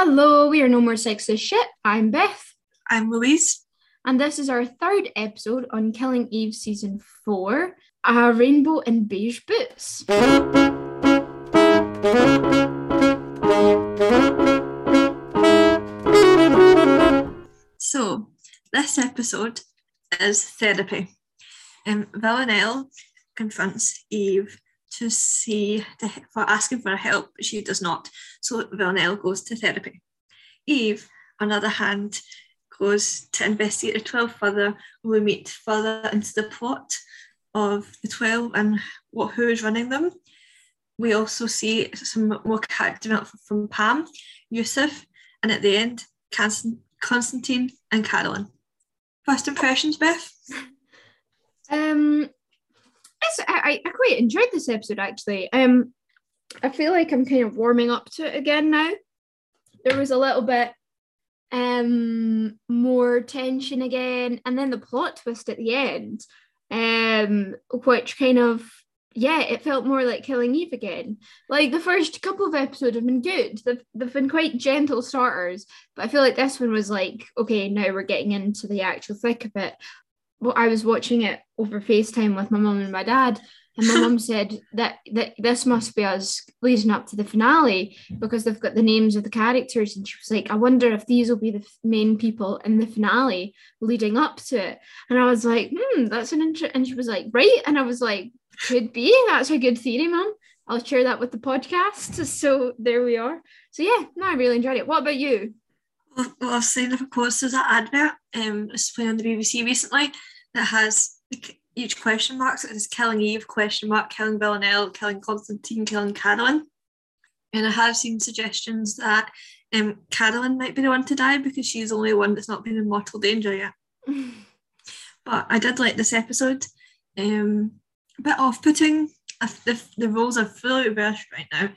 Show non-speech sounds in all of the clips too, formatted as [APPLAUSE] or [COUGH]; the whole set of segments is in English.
Hello, we are No More Sexist Shit. I'm Beth, I'm Louise. and this is our third episode on Killing Eve Season 4 A Rainbow in Beige Boots. So, this episode is therapy. Um, Villanelle confronts Eve to see to, for asking for help, but she does not. So Villanelle goes to therapy. Eve, on the other hand, goes to investigate the 12 further. We meet further into the plot of the 12 and what who is running them. We also see some more character development from Pam, Yusuf, and at the end, Constantine and Carolyn. First impressions, Beth? [LAUGHS] Um, I, I quite enjoyed this episode actually. Um, I feel like I'm kind of warming up to it again now. There was a little bit um more tension again, and then the plot twist at the end, um, which kind of yeah, it felt more like Killing Eve again. Like the first couple of episodes have been good. They've, they've been quite gentle starters, but I feel like this one was like, okay, now we're getting into the actual thick of it. Well, I was watching it over FaceTime with my mum and my dad, and my mum said that that this must be us leading up to the finale because they've got the names of the characters, and she was like, I wonder if these will be the main people in the finale leading up to it. And I was like, hmm, that's an interest. And she was like, right, and I was like, could be. That's a good theory, mum. I'll share that with the podcast. [LAUGHS] So there we are. So yeah, no, I really enjoyed it. What about you? Well, well I've seen, of course, there's an advert um, it's playing on the BBC recently that has each question mark. So it's Killing Eve, question mark, Killing Villanelle, Killing Constantine, Killing Carolyn. And I have seen suggestions that um, Carolyn might be the one to die because she's the only one that's not been in mortal danger yet. [LAUGHS] But I did like this episode. Um, a bit off-putting. The, the roles are fully reversed right now.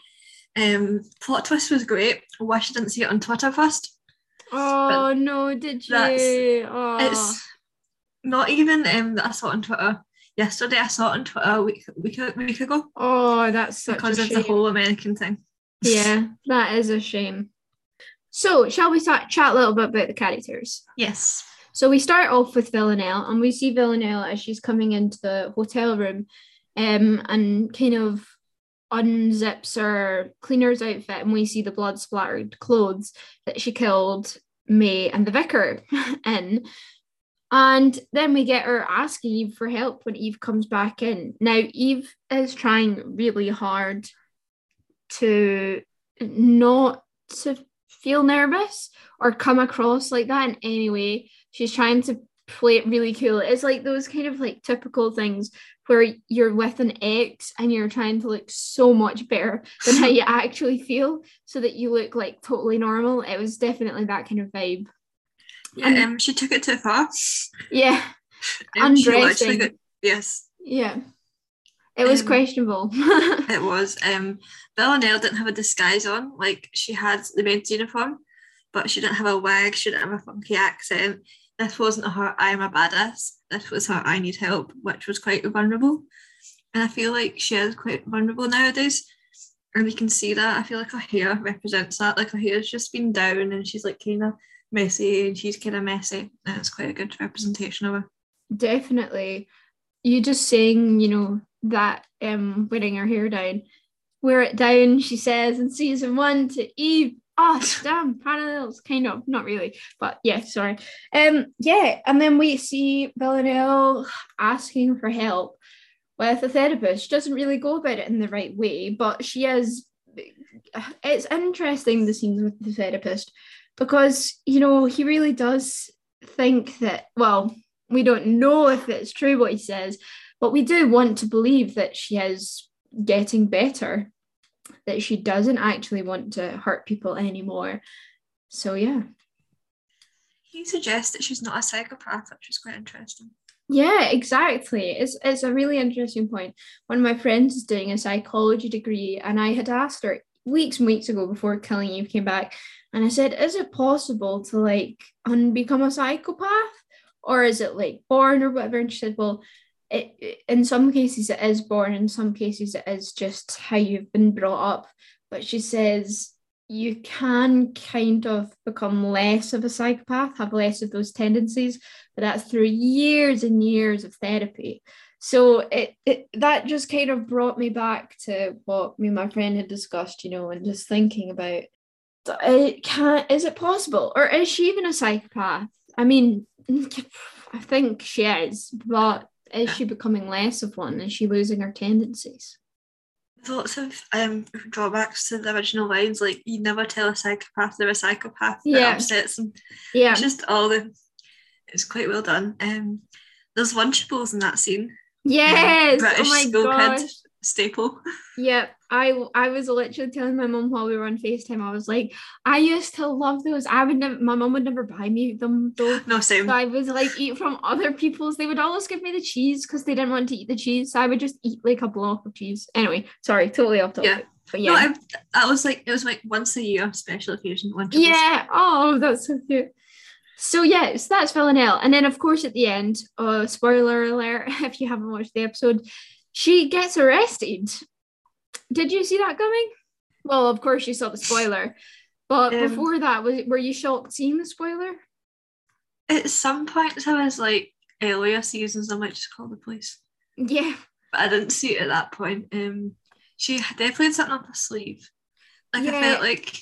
Um, plot twist was great. I wish I didn't see it on Twitter first. Oh no, did you? Oh. It's not even um, that I saw on Twitter yesterday. I saw it on Twitter a week, week, week ago Oh, that's such because a of shame. the whole American thing. yeah, that is a shame. So, shall we start chat a little bit about the characters? Yes. So we start off with Villanelle, and we see Villanelle as she's coming into the hotel room, um, and kind of unzips her cleaner's outfit, and we see the blood splattered clothes that she killed May and the vicar [LAUGHS] in. And then we get her asking Eve for help when Eve comes back in. Now, Eve is trying really hard to not to feel nervous or come across like that in any way. She's trying to play it really cool. It's like those kind of like typical things where you're with an ex and you're trying to look so much better than how you [LAUGHS] actually feel so that you look like totally normal. It was definitely that kind of vibe. Yeah, And- um, she took it too far. Yeah. [LAUGHS] Um, Undressing. got- yes, Yeah. It was Um, questionable. [LAUGHS] it was. Um, Villanelle didn't have a disguise on. Like she had the men's uniform, but she didn't have a wig. She didn't have a funky accent. This wasn't her "I'm a badass." This was her "I need help," which was quite vulnerable. And I feel like she is quite vulnerable nowadays. And we can see that. I feel like her hair represents that. Like her hair's just been down and she's like kind of messy and she's kind of messy. And it's quite a good representation of her. Definitely. You just saying, you know, that um wearing her hair down. Wear it down, she says in season one to Eve. Oh damn, parallels, kind of, not really, but yeah, sorry. Um, yeah, and then we see Villanelle asking for help with a therapist. She doesn't really go about it in the right way, but she is it's interesting the scenes with the therapist because you know he really does think that well we don't know if it's true what he says, but we do want to believe that she is getting better, that she doesn't actually want to hurt people anymore. So, yeah. He suggests that she's not a psychopath, which is quite interesting. Yeah, exactly. It's it's a really interesting point. One of my friends is doing a psychology degree, and I had asked her weeks and weeks ago before Killing Eve came back, and I said, "Is it possible to like unbecome a psychopath, or is it like born or whatever?" And she said, "Well, it, in some cases it is born, in some cases it is just how you've been brought up." But she says you can kind of become less of a psychopath, have less of those tendencies, but that's through years and years of therapy. So it, it that just kind of brought me back to what me and my friend had discussed, you know, and just thinking about it uh, can is it possible or is she even a psychopath? I mean, [LAUGHS] I think she is, but is she becoming less of one? Is she losing her tendencies? lots of um drawbacks to the original lines. Like you never tell a psychopath they're a psychopath. That Yeah. upsets them. Yeah. It's just all the. It's quite well done. Um, there's Lunchables in that scene. Yes. British oh my school gosh. kid staple. [LAUGHS] Yeah, I I was literally telling my mom while we were on FaceTime, I was like, I used to love those. I would never my mom would never buy me them though. No, same. So I was like eat from other people's. They would always give me the cheese because they didn't want to eat the cheese. So I would just eat like a block of cheese. Anyway, sorry, totally off topic. Yeah. But No, yeah. I, that was like it was like once a year special occasion. Yeah. Oh, that's so cute. So yeah, so that's Villanelle. And then of course at the end, uh spoiler alert, [LAUGHS] if you haven't watched the episode, she gets arrested. Did you see that coming? Well, of course you saw the spoiler. But Um, before that, was were you shocked seeing the spoiler? At some points, I was like earlier seasons, I might just call the police, Yeah. but I didn't see it at that point. Um, she definitely had something up her sleeve. Like I felt like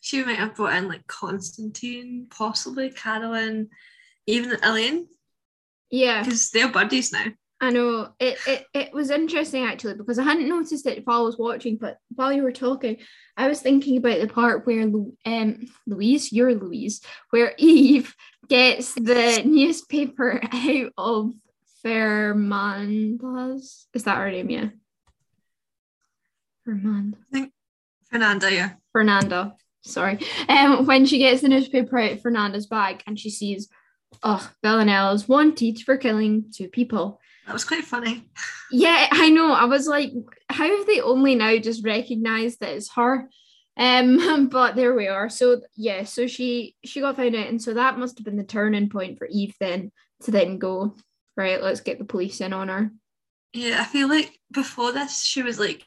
she might have brought in like Constantine, possibly Carolyn, even Elaine, Yeah. because they're buddies now. I know it, it it was interesting actually because I hadn't noticed it while I was watching, but while you were talking, I was thinking about the part where um Louise, you're Louise, where [LAUGHS] Eve gets the newspaper [LAUGHS] out of Fermanda's. Is that her name? Yeah. Fermanda. Fernanda, yeah. Fernanda. Sorry. Um, when she gets the newspaper out of Fernanda's bag and she sees, oh, Villanelle is wanted for killing two people. That was quite funny. Yeah, I know. I was like, how have they only now just recognized that it's her? Um, [LAUGHS] but there we are. So yeah, so she she got found out, and so that must have been the turning point for Eve then to then go right. Let's get the police in on her. Yeah, I feel like before this, she was like,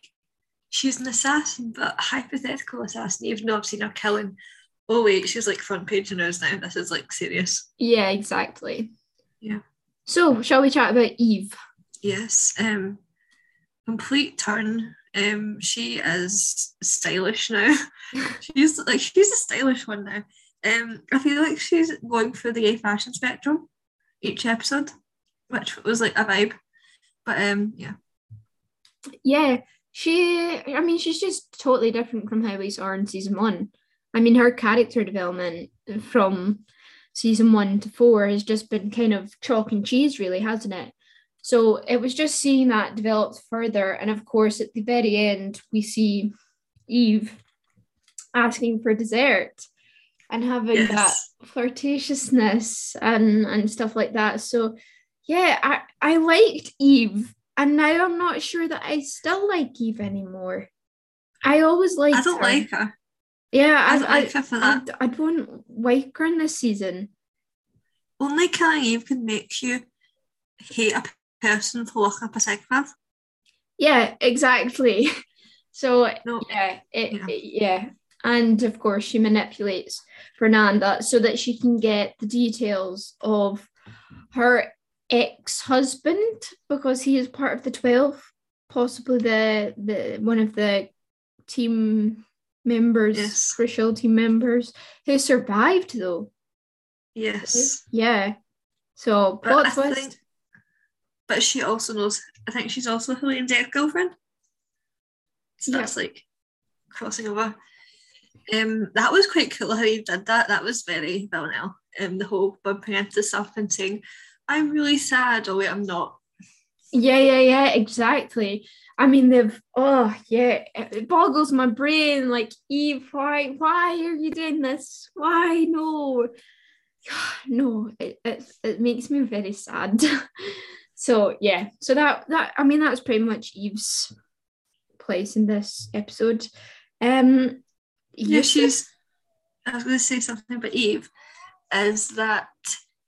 she's an assassin, but hypothetical assassin, even though I've seen her killing. Oh, wait, she's like front page news now. This is like serious. Yeah, exactly. Yeah. So shall we chat about Eve? Yes. Um, complete turn. Um, she is stylish now. [LAUGHS] she's like she's a stylish one now. Um, I feel like she's going through the gay fashion spectrum each episode, which was like a vibe. But um, yeah, Yeah, she. I mean, she's just totally different from how we saw her in season one. I mean, her character development from season one to four has just been kind of chalk and cheese, really, hasn't it? So it was just seeing that developed further, and of course, at the very end, we see Eve asking for dessert and having that flirtatiousness and and stuff like that. So yeah, I I liked Eve, and now I'm not sure that I still like Eve anymore. I always liked I don't her. like her. Yeah, I I don't I, like her for that. I don't like her in this season. Only killing Eve can make you hate a person for looking up a psychopath. Yeah, exactly. [LAUGHS] So No, yeah, it, Yeah. it- yeah. And of course, she manipulates Fernanda so that she can get the details of her ex-husband because he is part of the 12, possibly the the one of the team members, Yes. crucial team members who survived though. yes. Yeah. So But plot I twist. think- But she also knows. I think she's also Helene's ex-girlfriend. So Yeah. that's like crossing over. Um, that was quite cool how he did that. That was very Villanelle. Um, the whole bumping into stuff and saying, "I'm really sad." Oh wait, I'm not. Yeah, yeah, yeah, exactly. I mean, they've oh yeah, it boggles my brain. Like Eve, why, why are you doing this? Why no, [SIGHS] no? It it, it makes me very sad. [LAUGHS] so yeah, so that that I mean that's pretty much Eve's place in this episode. Um, Yeah, she's. I was going to say something about Eve, is that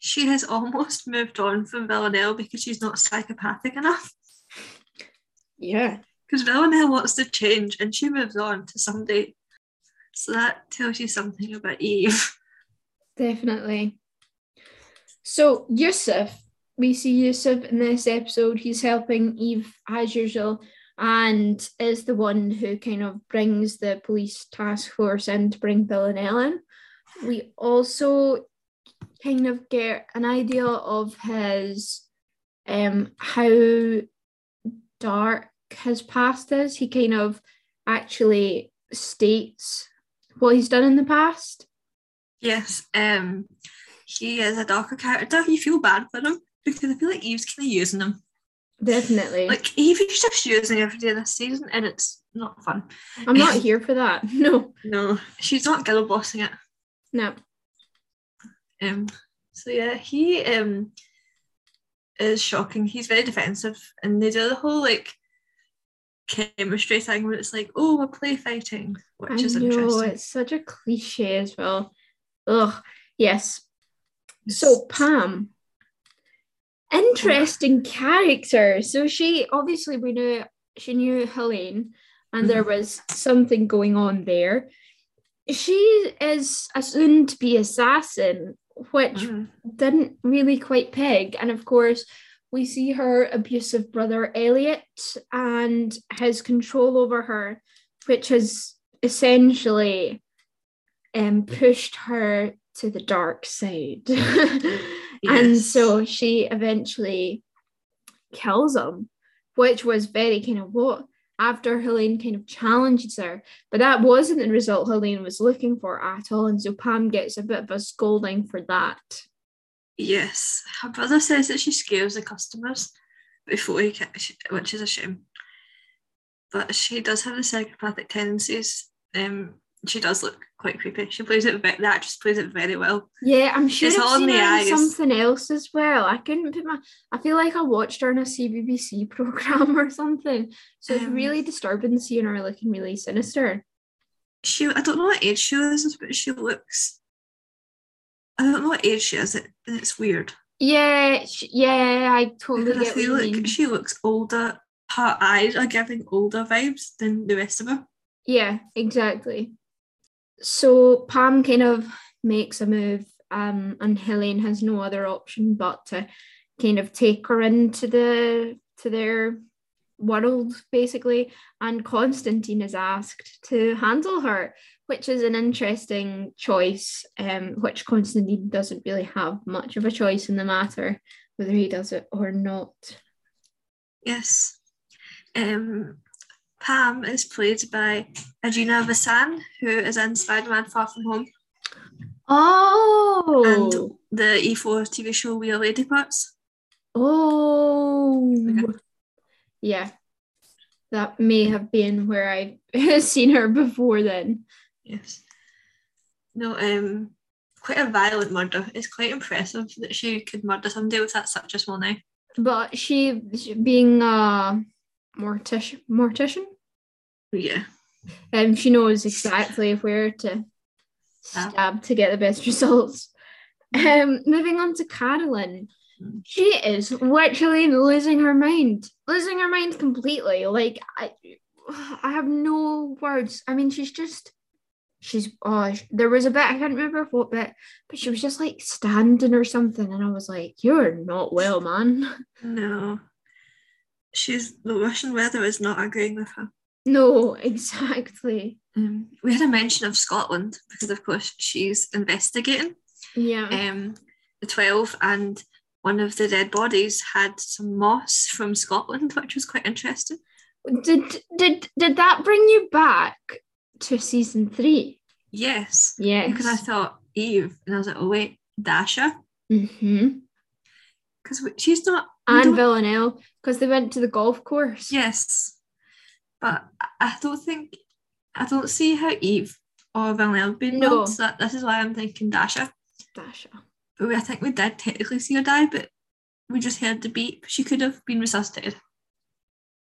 she has [LAUGHS] almost moved on from Villanelle because she's not psychopathic enough. yeah, Because Villanelle wants to change, and she moves on to somebody So that tells you something about Eve. [LAUGHS] Definitely. So Yusuf, we see Yusuf in this episode. He's helping Eve as usual, and is the one who kind of brings the police task force in to bring Villanelle. We also kind of get an idea of his um how dark his past is. He kind of actually states what he's done in the past. Yes, um, he is a darker character. You feel bad for him because I feel like Eve's kind of using him. Definitely. Like Eve is just using every day this season, and it's not fun. I'm not [LAUGHS] here for that. [LAUGHS] No. No, she's not girl bossing it. No. Um. So yeah, he um is shocking. He's very defensive, and they do the whole like chemistry thing where it's like, oh, we're play fighting, which I is know, interesting. it's such a cliche as well. Ugh. Yes. So Pam. Interesting character. So she obviously we knew she knew Helene and there was something going on there. She is a soon to be assassin, which Mhm. didn't really quite peg. And of course, we see her abusive brother Elliot and his control over her, which has essentially um, pushed her to the dark side. [LAUGHS] And so she eventually kills him, which was very kind of what after Helene kind of challenges her. But that wasn't the result Helene was looking for at all. And so Pam gets a bit of a scolding for that. Yes, her brother says that she scares the customers before he, ca- which is a shame. But she does have the psychopathic tendencies. Um, she does look quite creepy. She plays it. Ve- the actress plays it very well. Yeah, I'm sure It's I've all in seen the her in eyes. something else as well. I couldn't put my. I feel like I watched her in a CBBC [LAUGHS] program or something. So it's Um, really disturbing seeing her looking really sinister. She, I don't know what age she is, but she looks. I don't know what age she is, it, and it's weird. Yeah, sh- yeah, I totally Because I get what feel you like mean. she looks older. Her eyes are giving older vibes than the rest of her. Yeah, exactly. So Pam kind of makes a move, um, and Helene has no other option but to kind of take her into the to their world, basically. And Constantine is asked to handle her, which is an interesting choice, um, which Constantine doesn't really have much of a choice in the matter, whether he does it or not. Yes. Um, Pam is played by Anjana Vasan, who is in Spider Man Far From Home Oh, and the E4 TV show We Are Lady Parts. Oh, Okay. yeah. That may have been where I've [LAUGHS] seen her before then. Yes. No, um, quite a violent murder. It's quite impressive that she could murder somebody with that such a small knife. But she, she- being a mortician, mortician, Yeah. um, she knows exactly where to stab to get the best [LAUGHS] results. Um, moving on to Carolyn. Mm. She is literally losing her mind, losing her mind completely. Like I, I have no words. I mean, she's just, she's. Oh, there was a bit I can't remember what bit, but she was just like standing or something, and I was like, "You're not well, man." [LAUGHS] No. She's the Russian weather is not agreeing with her. No, [LAUGHS] exactly. Um, we had a mention of Scotland because, of course, she's investigating. Yeah. um, the 12 and one of the dead bodies had some moss from Scotland, which was quite interesting. did did did that bring you back to season three? Yes, Yes. because I thought Eve, and I was like, oh wait, Dasha, Mm-hmm. because she's not. And Villanelle, because they went to the golf course. Yes, but I- don't think I don't see how Eve or Villanelle being No. no. So this is why I'm thinking Dasha. Dasha. But we, I think we did technically see her die, but we just heard the beep. She could have been resuscitated.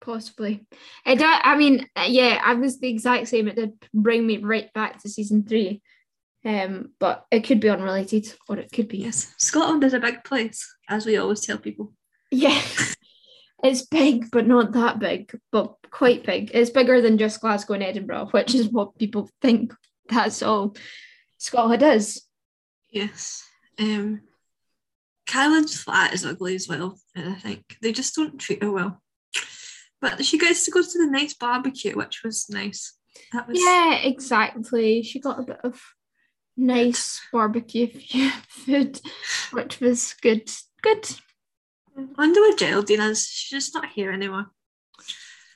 Possibly. It did, I mean, uh, yeah, I was the exact same. It did bring me right back to season three. Um, but it could be unrelated, or it could be. Yes, Scotland is a big place, as we always tell people. Yeah. it's big, but not that big, but quite big. It's bigger than just Glasgow and Edinburgh, which is what people think that's all Scotland does. Yes. Um, Carolyn's flat is ugly as well, and I think they just don't treat her well. But she gets to go to the nice barbecue, which was nice. That was Yeah, exactly. She got a bit of nice barbecue [LAUGHS] food, which was good. Good. I wonder where Geraldine is. She's just not here anymore.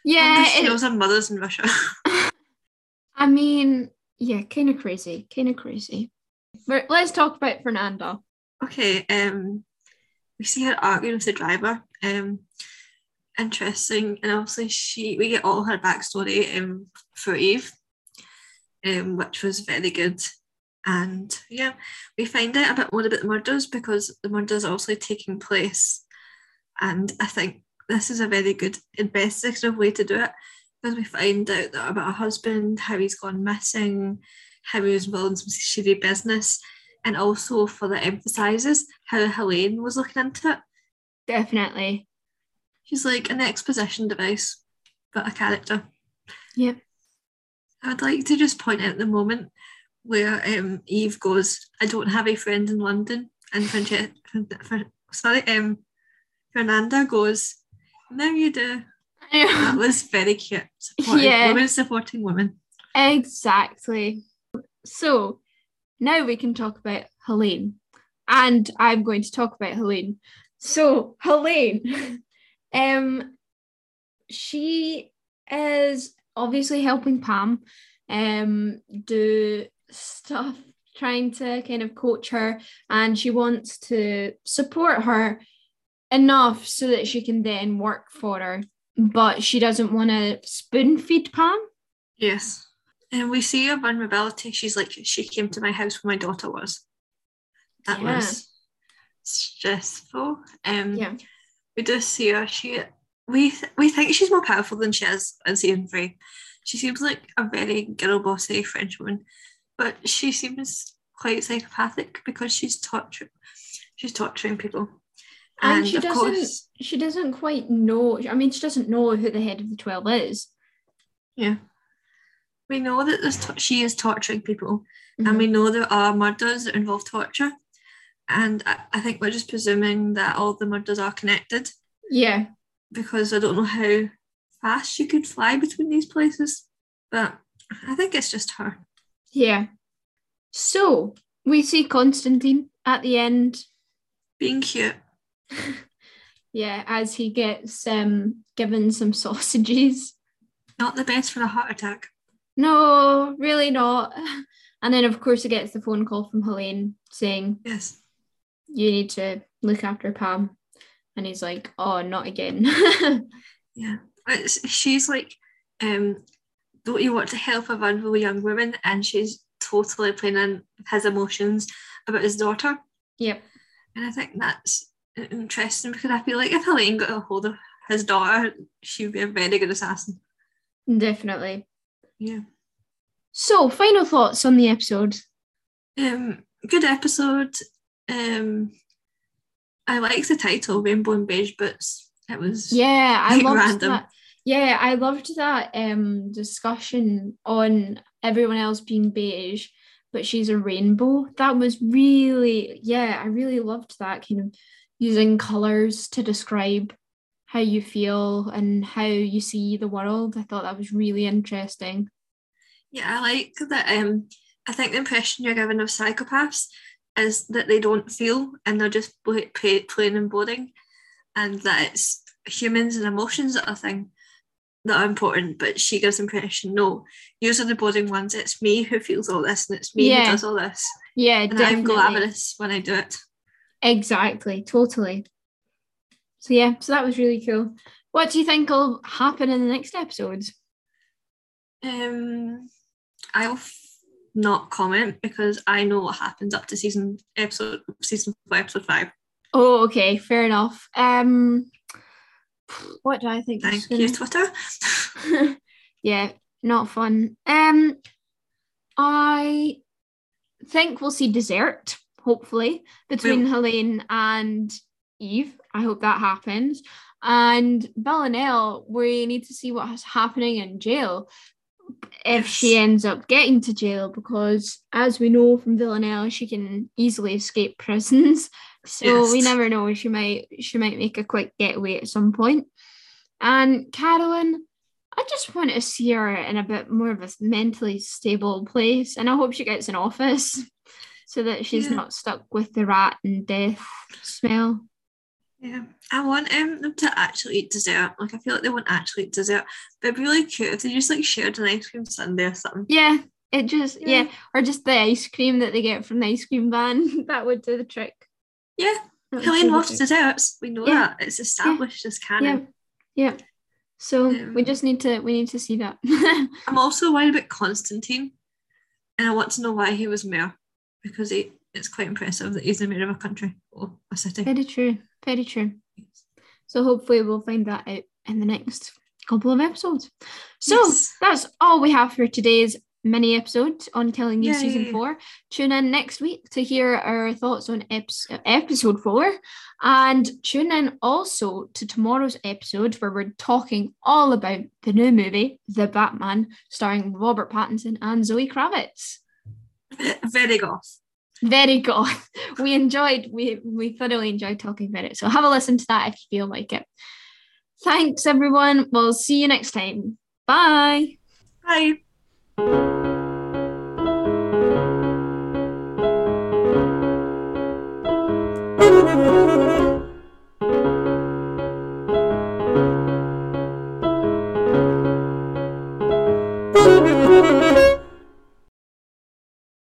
Yeah, she it- knows her mother's in Russia. [LAUGHS] I mean, yeah, kind of crazy, kind of crazy. But let's talk about Fernanda. okay, um, we see her arguing with the driver. Um, interesting, and obviously she we get all her backstory um for Eve, um, which was very good. And yeah, we find out a bit more about the murders because the murders are also taking place. And I think this is a very good investigative way to do it because we find out that about her husband, how he's gone missing, how he was involved in some shady business, and also further emphasises how Helene was looking into it. Definitely. She's like an exposition device, but a character. Yep. I'd like to just point out the moment where um, Eve goes, "I don't have a friend in London," and Frances- sorry, um, Fernanda goes, "No, you do." That was very cute. Supporting, Yeah. Women supporting women. Exactly. So now we can talk about Helene. And I'm going to talk about Helene. So Helene, [LAUGHS] um, she is obviously helping Pam um do stuff, trying to kind of coach her, and she wants to support her enough so that she can then work for her. But she doesn't want to spoon feed Pam. Yes. And we see her vulnerability. She's like, she came to my house when my daughter was. That Yeah. was stressful. Um, Yeah. We do see her. She we th- we think she's more powerful than she is in season three. She seems like a very girl bossy French woman, but she seems quite psychopathic because she's torture she's torturing people. And, she doesn't she doesn't quite know I mean she doesn't know who the head of the 12 is. yeah. We know that this to- she is torturing people, Mm-hmm. and we know there are murders that involve torture. And I, I think we're just presuming that all the murders are connected yeah. because I don't know how fast she could fly between these places. But I think it's just her. Yeah. So we see Constantine at the end. Being cute. [LAUGHS] Yeah, as he gets um given some [LAUGHS] sausages. Not the best for a heart attack. No, really not. [LAUGHS] And then of course he gets the phone call from Helene saying Yes. you need to look after Pam. And he's like, oh, not again. Yeah. It's, she's like, um, don't you want to help a vulnerable young woman? And she's totally playing in his emotions about his daughter. yep. And I think that's interesting because I feel like if Helene got a hold of his daughter, she would be a very good assassin. Definitely. Yeah. So, final thoughts on the episode. Um, good episode. Um, I like the title, Rainbow and Beige Boots. It was Yeah, I loved random. that. Yeah, I loved that um discussion on everyone else being beige, but she's a rainbow. That was really, yeah, I really loved that kind of using colors to describe how you feel and how you see the world. I thought that was really interesting. Yeah, I like that. Um, I think the impression you're given of psychopaths is that they don't feel and they're just pla- plain and boring, and that it's humans and emotions that are thing that are important. But she gives the impression, no, yours are the boring ones. It's me who feels all this, and it's me Yeah. who does all this, Yeah, and I'm definitely. glamorous when I do it. Exactly, totally. So yeah, so that was really cool. What do you think will happen in the next episodes? Um, I'll f- not comment because I know what happens up to season episode season four, episode five. Oh, okay, fair enough. Um, what do I think? Thank you, gonna- Twitter. [LAUGHS] yeah, not fun. Um, I think we'll see dessert, hopefully, between Helene and Eve. I hope that happens. And Villanelle, we need to see what's happening in jail. if she ends up getting to jail because as we know from Villanelle she can easily escape prisons [LAUGHS] so Yes. we never know she might she might make a quick getaway at some point and Carolyn I just want to see her in a bit more of a mentally stable place and I hope she gets an office so that she's Yeah. not stuck with the rat and death smell Yeah, I want um, them to actually eat dessert. Like I feel like they won't actually eat dessert, but it'd be really cute if they just like shared an ice cream sundae or something. yeah it just yeah. Yeah. or just the ice cream that they get from the ice cream van [LAUGHS] that would do the trick Yeah, Helene loves desserts. We know Yeah. that it's established as Yeah, canon. yeah. So we Um, just need to we need to see that. [LAUGHS] I'm also worried about Constantine, and I want to know why he was mayor because he, it's quite impressive that he's the mayor of a country or a city. very true, very true. So hopefully we'll find that out in the next couple of episodes. So Yes. that's all we have for today's mini episode on Killing Eve season four. Tune in next week to hear our thoughts on episode four, and tune in also to tomorrow's episode where we're talking all about the new movie, The Batman, starring Robert Pattinson and Zoe Kravitz. Very goth. Very goth. We enjoyed, we we thoroughly enjoyed talking about it. So have a listen to that if you feel like it. Thanks everyone. We'll see you next time. Bye. Bye.